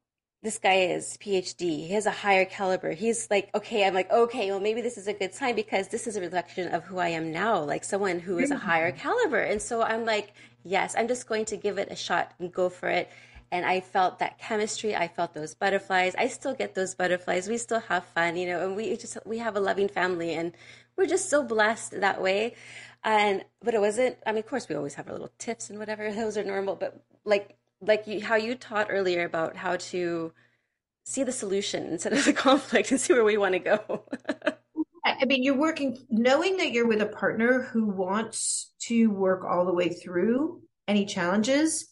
this guy is PhD. He has a higher caliber. He's like, okay, I'm like, okay, well, maybe this is a good sign because this is a reflection of who I am now, like someone who is a higher caliber. And so I'm like, yes, I'm just going to give it a shot and go for it. And I felt that chemistry. I felt those butterflies. I still get those butterflies. We still have fun, you know, and we just, we have a loving family and we're just so blessed that way. And, but it wasn't, I mean, of course, we always have our little tips and whatever. Those are normal, but like, like you, how you taught earlier about how to see the solution instead of the conflict and see where we want to go. I mean, you're working, knowing that you're with a partner who wants to work all the way through any challenges,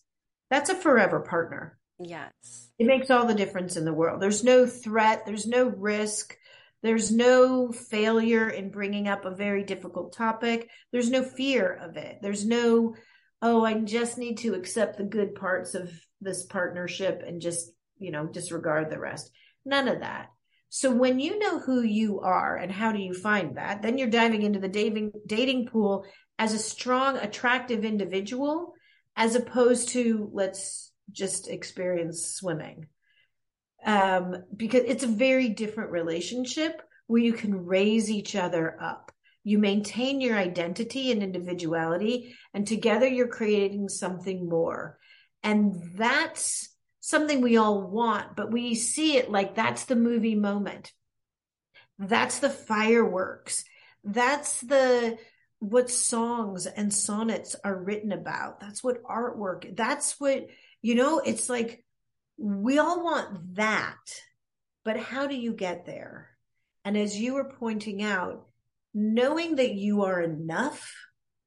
that's a forever partner. Yes. It makes all the difference in the world. There's no threat, there's no risk, there's no failure in bringing up a very difficult topic, there's no fear of it. There's no, oh, I just need to accept the good parts of this partnership and just, you know, disregard the rest. None of that. So when you know who you are and how do you find that, then you're diving into the dating dating pool as a strong, attractive individual, as opposed to let's just experience swimming. Um, because it's a very different relationship where you can raise each other up you maintain your identity and individuality and together you're creating something more. And that's something we all want but we see it like that's the movie moment. That's the fireworks. That's the what songs and sonnets are written about. That's what artwork that's what you know it's like we all want that but how do you get there? And as you were pointing out knowing that you are enough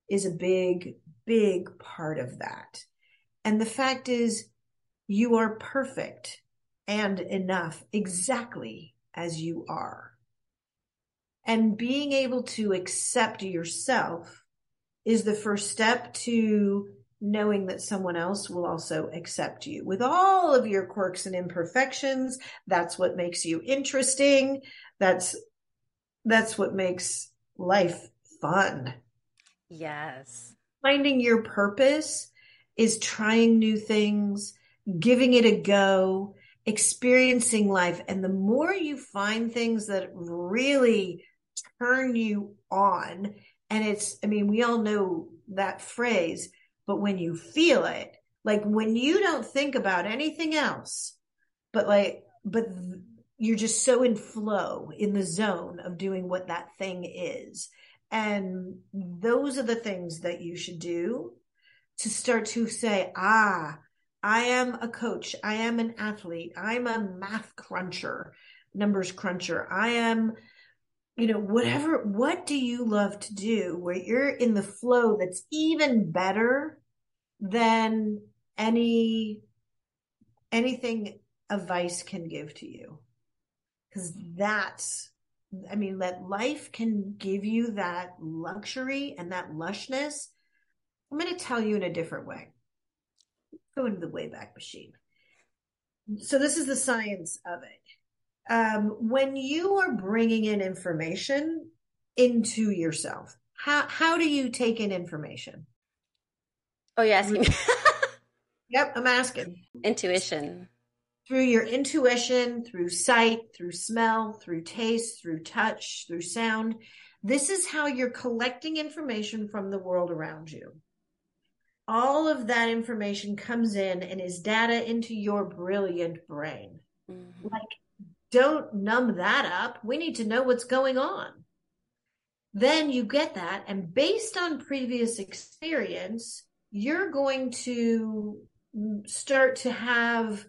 is a big, big part of that. And the fact is, you are perfect and enough exactly as you are. And being able to accept yourself is the first step to knowing that someone else will also accept you with all of your quirks and imperfections. That's what makes you interesting. That's, that's what makes life fun. Yes. Finding your purpose is trying new things, giving it a go, experiencing life. And the more you find things that really turn you on, and it's, I mean, we all know that phrase, but when you feel it, like when you don't think about anything else, but like, but you're just so in flow in the zone of doing what that thing is. And those are the things that you should do to start to say, ah, I am a coach. I am an athlete. I'm a math cruncher, numbers cruncher. I am, you know, whatever. What do you love to do where you're in the flow that's even better than any, anything a vice can give to you? Because that's I mean, that life can give you that luxury and that lushness. I'm going to tell you in a different way. Go into the Wayback Machine. So, this is the science of it. Um, when you are bringing in information into yourself, how, how do you take in information? Oh, you're asking me. yep, I'm asking. Intuition. Through your intuition, through sight, through smell, through taste, through touch, through sound. This is how you're collecting information from the world around you. All of that information comes in and is data into your brilliant brain. Mm-hmm. Like, don't numb that up. We need to know what's going on. Then you get that. And based on previous experience, you're going to start to have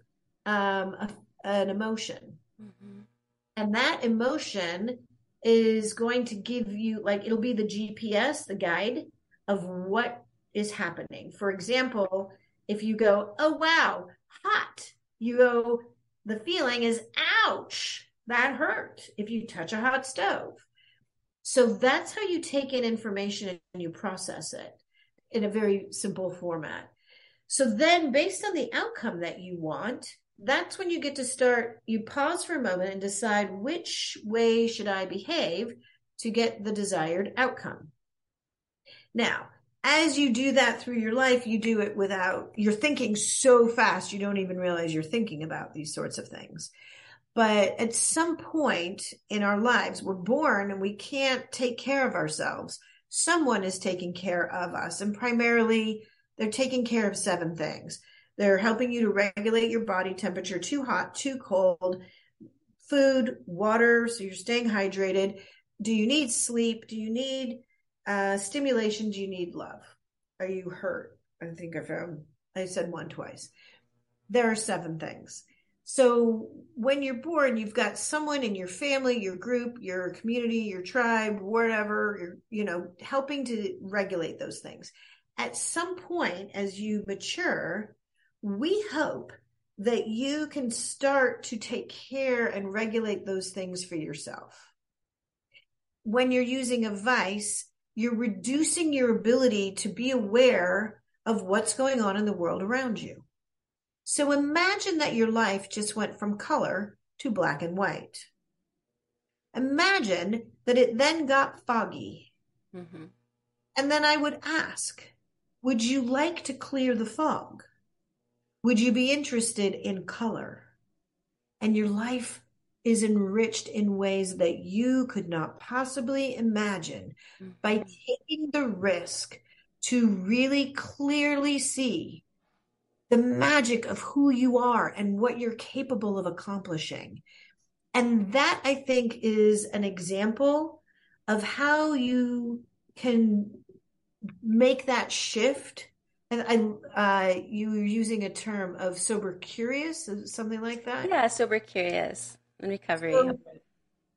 um, a, an emotion. Mm-hmm. And that emotion is going to give you, like, it'll be the GPS, the guide of what is happening. For example, if you go, oh, wow, hot, you go, the feeling is, ouch, that hurt if you touch a hot stove. So that's how you take in information and you process it in a very simple format. So then, based on the outcome that you want, that's when you get to start. You pause for a moment and decide which way should I behave to get the desired outcome. Now, as you do that through your life, you do it without, you're thinking so fast, you don't even realize you're thinking about these sorts of things. But at some point in our lives, we're born and we can't take care of ourselves. Someone is taking care of us, and primarily they're taking care of seven things. They're helping you to regulate your body temperature, too hot, too cold, food, water, so you're staying hydrated. Do you need sleep? Do you need uh, stimulation, do you need love? Are you hurt? I think I found, I said one twice. There are seven things. So when you're born, you've got someone in your family, your group, your community, your tribe, whatever, you're, you know, helping to regulate those things. At some point, as you mature, we hope that you can start to take care and regulate those things for yourself. When you're using a vice, you're reducing your ability to be aware of what's going on in the world around you. So imagine that your life just went from color to black and white. Imagine that it then got foggy. Mm-hmm. And then I would ask, would you like to clear the fog? Would you be interested in color? And your life is enriched in ways that you could not possibly imagine mm-hmm. by taking the risk to really clearly see the magic of who you are and what you're capable of accomplishing. And that I think is an example of how you can make that shift. And I, uh, you were using a term of sober curious, something like that. Yeah, sober curious in recovery. So,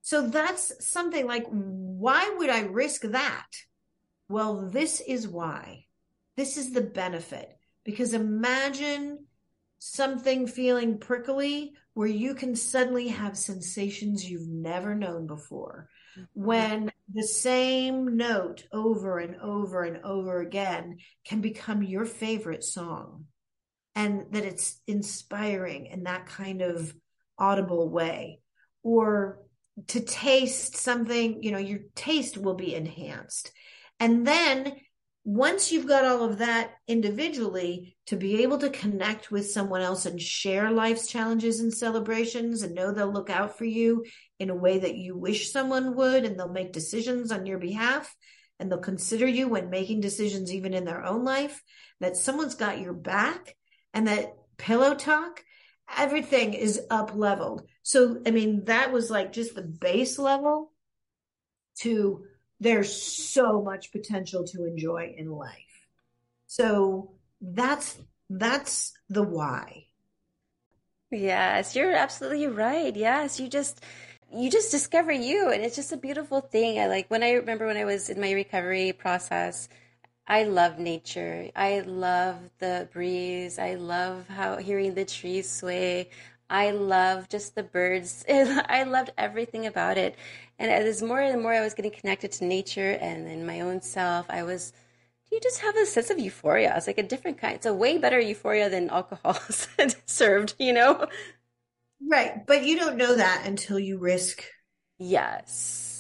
so that's something like, why would I risk that? Well, this is why. This is the benefit. Because imagine something feeling prickly where you can suddenly have sensations you've never known before. When the same note over and over and over again can become your favorite song and that it's inspiring in that kind of audible way or to taste something, you know, your taste will be enhanced. And then once you've got all of that individually, to be able to connect with someone else and share life's challenges and celebrations and know they'll look out for you in a way that you wish someone would, and they'll make decisions on your behalf, and they'll consider you when making decisions, even in their own life, that someone's got your back, and that pillow talk everything is up leveled. So, I mean, that was like just the base level to there's so much potential to enjoy in life. So that's, that's the why. Yes, you're absolutely right. Yes, you just, you just discover you and it's just a beautiful thing. I like when I remember when I was in my recovery process, I love nature. I love the breeze. I love how hearing the trees sway. I love just the birds. I loved everything about it. And as more and more I was getting connected to nature and then my own self, I was do you just have a sense of euphoria. It's like a different kind. It's a way better euphoria than alcohol served, you know? Right. But you don't know that until you risk. Yes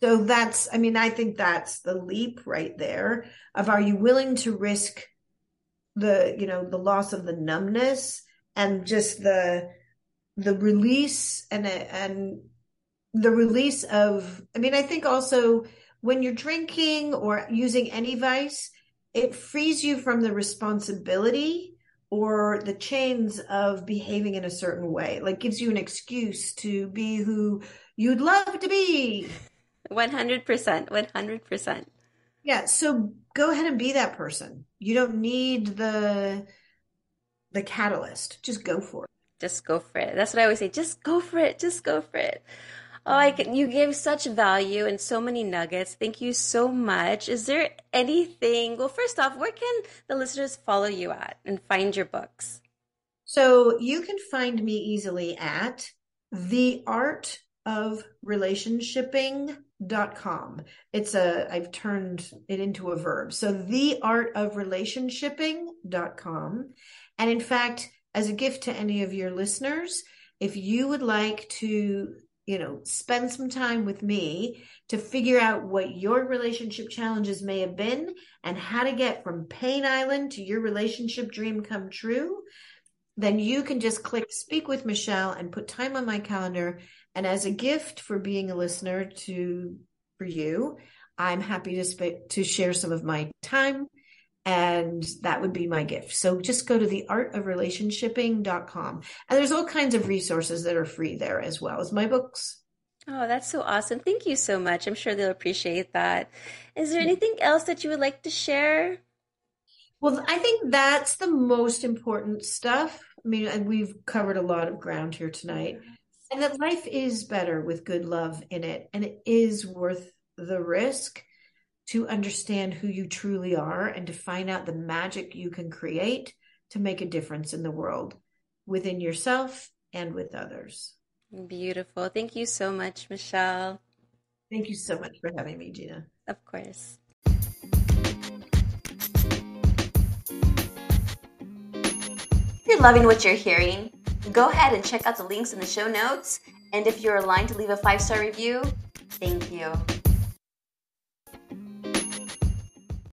so that's, I mean, I think that's the leap right there of are you willing to risk the, you know, the loss of the numbness and just the the release and and the release of i mean i think also when you're drinking or using any vice it frees you from the responsibility or the chains of behaving in a certain way. Like gives you an excuse to be who you'd love to be. 100% 100% yeah so go ahead and be that person. You don't need the the catalyst. Just go for it. Just go for it. That's what i always say. Just go for it. Just go for it Oh, I can, you gave such value and so many nuggets. Thank you so much. Is there anything? Well, first off, where can the listeners follow you at and find your books? So you can find me easily at the art of relationshipping.com. It's a, I've turned it into a verb. So the art of relationshipping.com. And in fact, as a gift to any of your listeners, if you would like to you know, spend some time with me to figure out what your relationship challenges may have been and how to get from Pain Island to your relationship dream come true, then you can just click speak with Michelle and put time on my calendar. And as a gift for being a listener to for you, I'm happy to sp- to share some of my time and that would be my gift. So just go to the artofrelationshipping.com. And there's all kinds of resources that are free there as well as my books. Oh, that's so awesome. Thank you so much. I'm sure they'll appreciate that. Is there mm-hmm. anything else that you would like to share? Well, I think that's the most important stuff. I mean, and we've covered a lot of ground here tonight. And that life is better with good love in it, and it is worth the risk to understand who you truly are and to find out the magic you can create to make a difference in the world within yourself and with others. Beautiful. Thank you so much, Michelle. Thank you so much for having me, Gina. Of course. If you're loving what you're hearing, go ahead and check out the links in the show notes. And if you're aligned to leave a five star review, thank you.